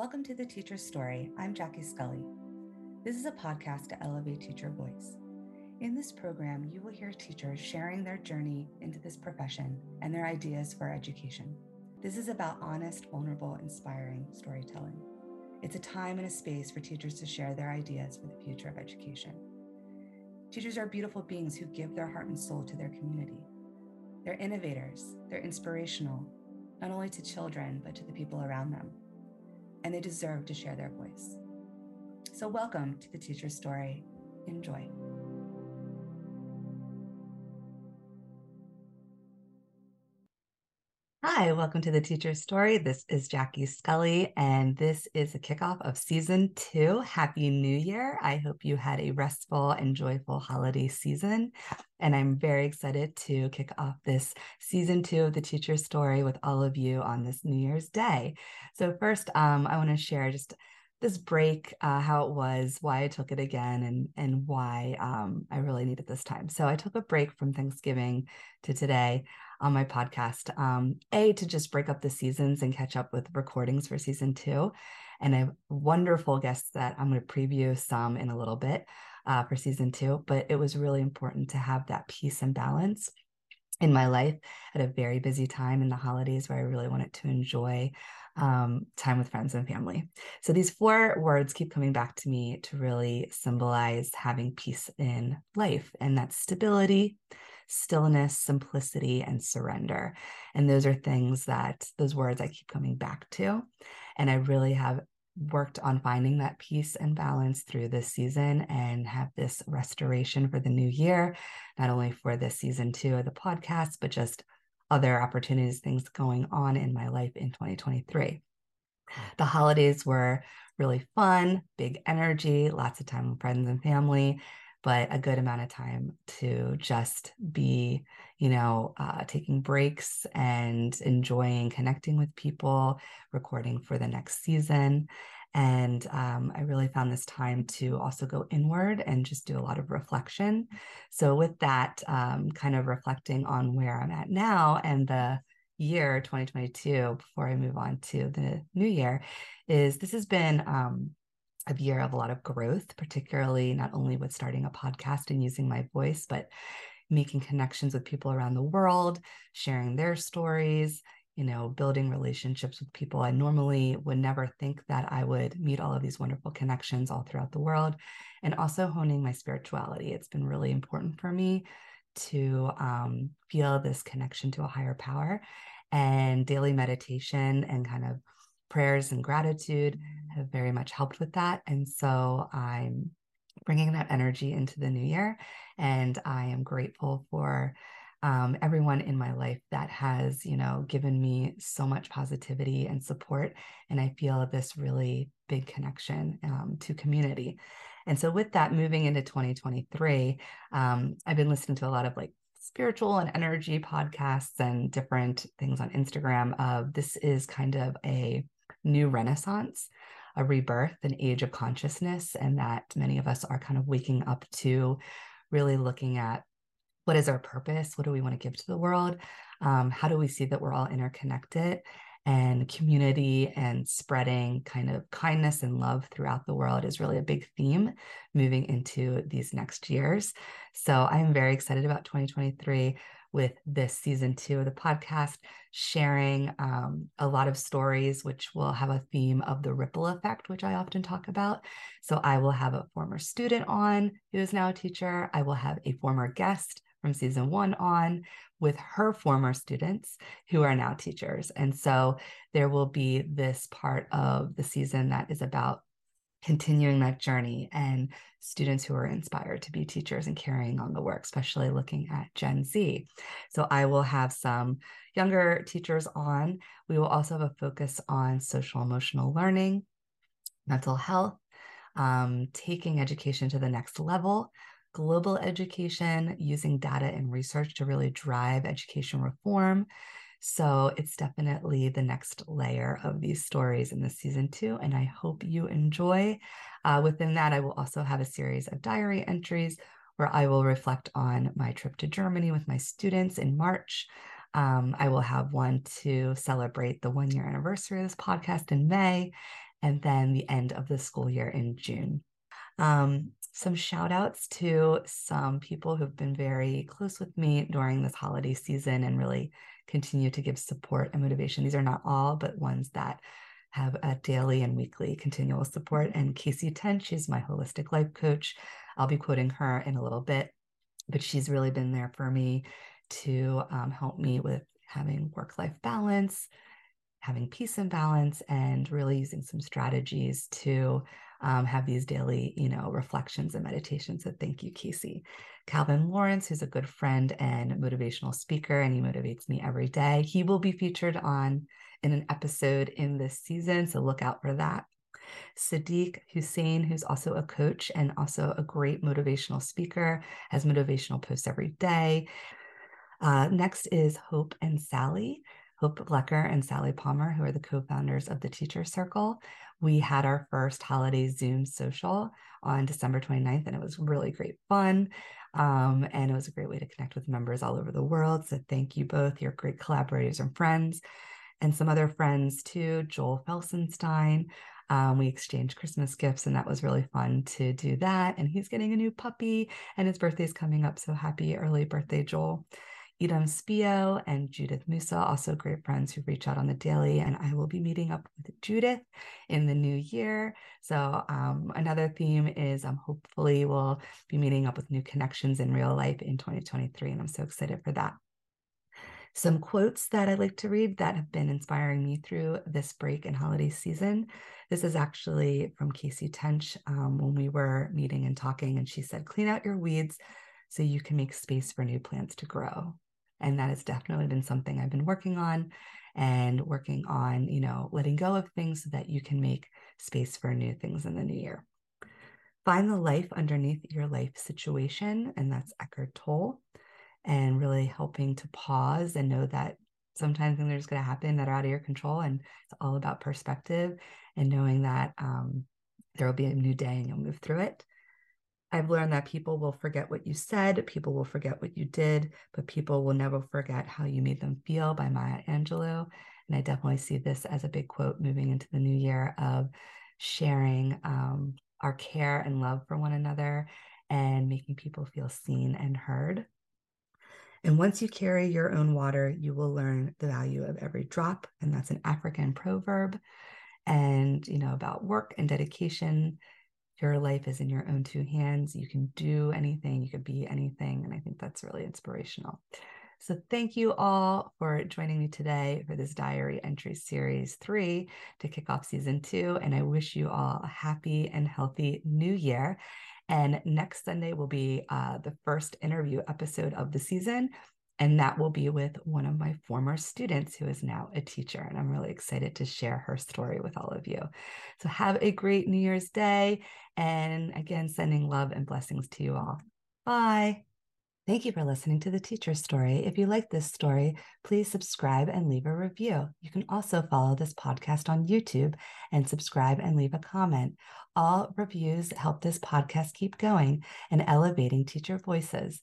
Welcome to the Teacher's Story. I'm Jackie Scully. This is a podcast to elevate teacher voice. In this program, you will hear teachers sharing their journey into this profession and their ideas for education. This is about honest, vulnerable, inspiring storytelling. It's a time and a space for teachers to share their ideas for the future of education. Teachers are beautiful beings who give their heart and soul to their community. They're innovators, they're inspirational, not only to children, but to the people around them and they deserve to share their voice. So, welcome to the Teacher's Story. Enjoy. Hi, welcome to the Teacher's Story. This is Jackie Scully, and this is the kickoff of season two. Happy New Year. I hope you had a restful and joyful holiday season. And I'm very excited to kick off this season two of the Teacher's Story with all of you on this New Year's Day. So, first, um, I want to share just this break, uh, how it was, why I took it again, and and why um, I really needed this time. So I took a break from Thanksgiving to today on my podcast. Um, a to just break up the seasons and catch up with recordings for season two, and have wonderful guests that I'm going to preview some in a little bit uh, for season two. But it was really important to have that peace and balance in my life at a very busy time in the holidays where I really wanted to enjoy um, time with friends and family. So these four words keep coming back to me to really symbolize having peace in life, and that's stability, stillness, simplicity, and surrender. And those are things that those words I keep coming back to. And I really have worked on finding that peace and balance through this season and have this restoration for the new year, not only for this season two of the podcast, but just other opportunities, things going on in my life in 2023. The holidays were really fun, big energy, lots of time with friends and family, but a good amount of time to just be, you know, uh, taking breaks and enjoying connecting with people, recording for the next season. And um, I really found this time to also go inward and just do a lot of reflection. So, with that, um, kind of reflecting on where I'm at now and the year 2022 before I move on to the new year, is this has been um, a year of a lot of growth, particularly not only with starting a podcast and using my voice, but making connections with people around the world, sharing their stories, you know, building relationships with people. I normally would never think that I would meet all of these wonderful connections all throughout the world. And also honing my spirituality. It's been really important for me to um, feel this connection to a higher power. And daily meditation and kind of prayers and gratitude have very much helped with that. And so I'm bringing that energy into the new year. And I am grateful for um, everyone in my life that has, you know, given me so much positivity and support. And I feel this really big connection um, to community. And so, with that, moving into 2023, um, I've been listening to a lot of like spiritual and energy podcasts and different things on Instagram. Of this is kind of a new renaissance, a rebirth, an age of consciousness, and that many of us are kind of waking up to really looking at what is our purpose? What do we want to give to the world? Um, how do we see that we're all interconnected? And community and spreading kind of kindness and love throughout the world is really a big theme moving into these next years. So I'm very excited about 2023 with this season two of the podcast, sharing um, a lot of stories, which will have a theme of the ripple effect, which I often talk about. So I will have a former student on who is now a teacher. I will have a former guest from season one on with her former students who are now teachers. And so there will be this part of the season that is about continuing that journey and students who are inspired to be teachers and carrying on the work, especially looking at Gen Z. So I will have some younger teachers on. We will also have a focus on social emotional learning, mental health, um, taking education to the next level global education, using data and research to really drive education reform. So it's definitely the next layer of these stories in this season two, and I hope you enjoy. Uh, within that, I will also have a series of diary entries where I will reflect on my trip to Germany with my students in March. Um, I will have one to celebrate the one year anniversary of this podcast in May. and then the end of the school year in June. Um, some shout outs to some people who've been very close with me during this holiday season and really continue to give support and motivation. These are not all, but ones that have a daily and weekly continual support. And Casey Tench, she's my holistic life coach. I'll be quoting her in a little bit, but she's really been there for me to um, help me with having work life balance, having peace and balance, and really using some strategies to um, have these daily, you know, reflections and meditations. So thank you, Casey. Calvin Lawrence, who's a good friend and motivational speaker, and he motivates me every day. He will be featured on in an episode in this season, so look out for that. Sadiq Hussein, who's also a coach and also a great motivational speaker, has motivational posts every day. Uh, next is Hope and Sally. Hope Blecker and Sally Palmer, who are the co founders of the Teacher Circle. We had our first holiday Zoom social on December 29th, and it was really great fun. Um, and it was a great way to connect with members all over the world. So thank you both. You're great collaborators and friends. And some other friends too, Joel Felsenstein. Um, we exchanged Christmas gifts, and that was really fun to do that. And he's getting a new puppy, and his birthday's coming up. So happy early birthday, Joel. Idam Spio and Judith Musa, also great friends who reach out on the daily. And I will be meeting up with Judith in the new year. So, um, another theme is um, hopefully we'll be meeting up with new connections in real life in 2023. And I'm so excited for that. Some quotes that I like to read that have been inspiring me through this break and holiday season. This is actually from Casey Tench um, when we were meeting and talking, and she said, Clean out your weeds so you can make space for new plants to grow. And that has definitely been something I've been working on and working on, you know, letting go of things so that you can make space for new things in the new year. Find the life underneath your life situation. And that's Eckhart Tolle. And really helping to pause and know that sometimes things are just going to happen that are out of your control. And it's all about perspective and knowing that um, there will be a new day and you'll move through it. I've learned that people will forget what you said, people will forget what you did, but people will never forget how you made them feel by Maya Angelou. And I definitely see this as a big quote moving into the new year of sharing um, our care and love for one another and making people feel seen and heard. And once you carry your own water, you will learn the value of every drop. And that's an African proverb. And, you know, about work and dedication your life is in your own two hands. You can do anything, you could be anything. And I think that's really inspirational. So, thank you all for joining me today for this diary entry series three to kick off season two. And I wish you all a happy and healthy new year. And next Sunday will be uh, the first interview episode of the season. And that will be with one of my former students who is now a teacher. And I'm really excited to share her story with all of you. So have a great New Year's Day. And again, sending love and blessings to you all. Bye. Thank you for listening to the teacher story. If you like this story, please subscribe and leave a review. You can also follow this podcast on YouTube and subscribe and leave a comment. All reviews help this podcast keep going and elevating teacher voices.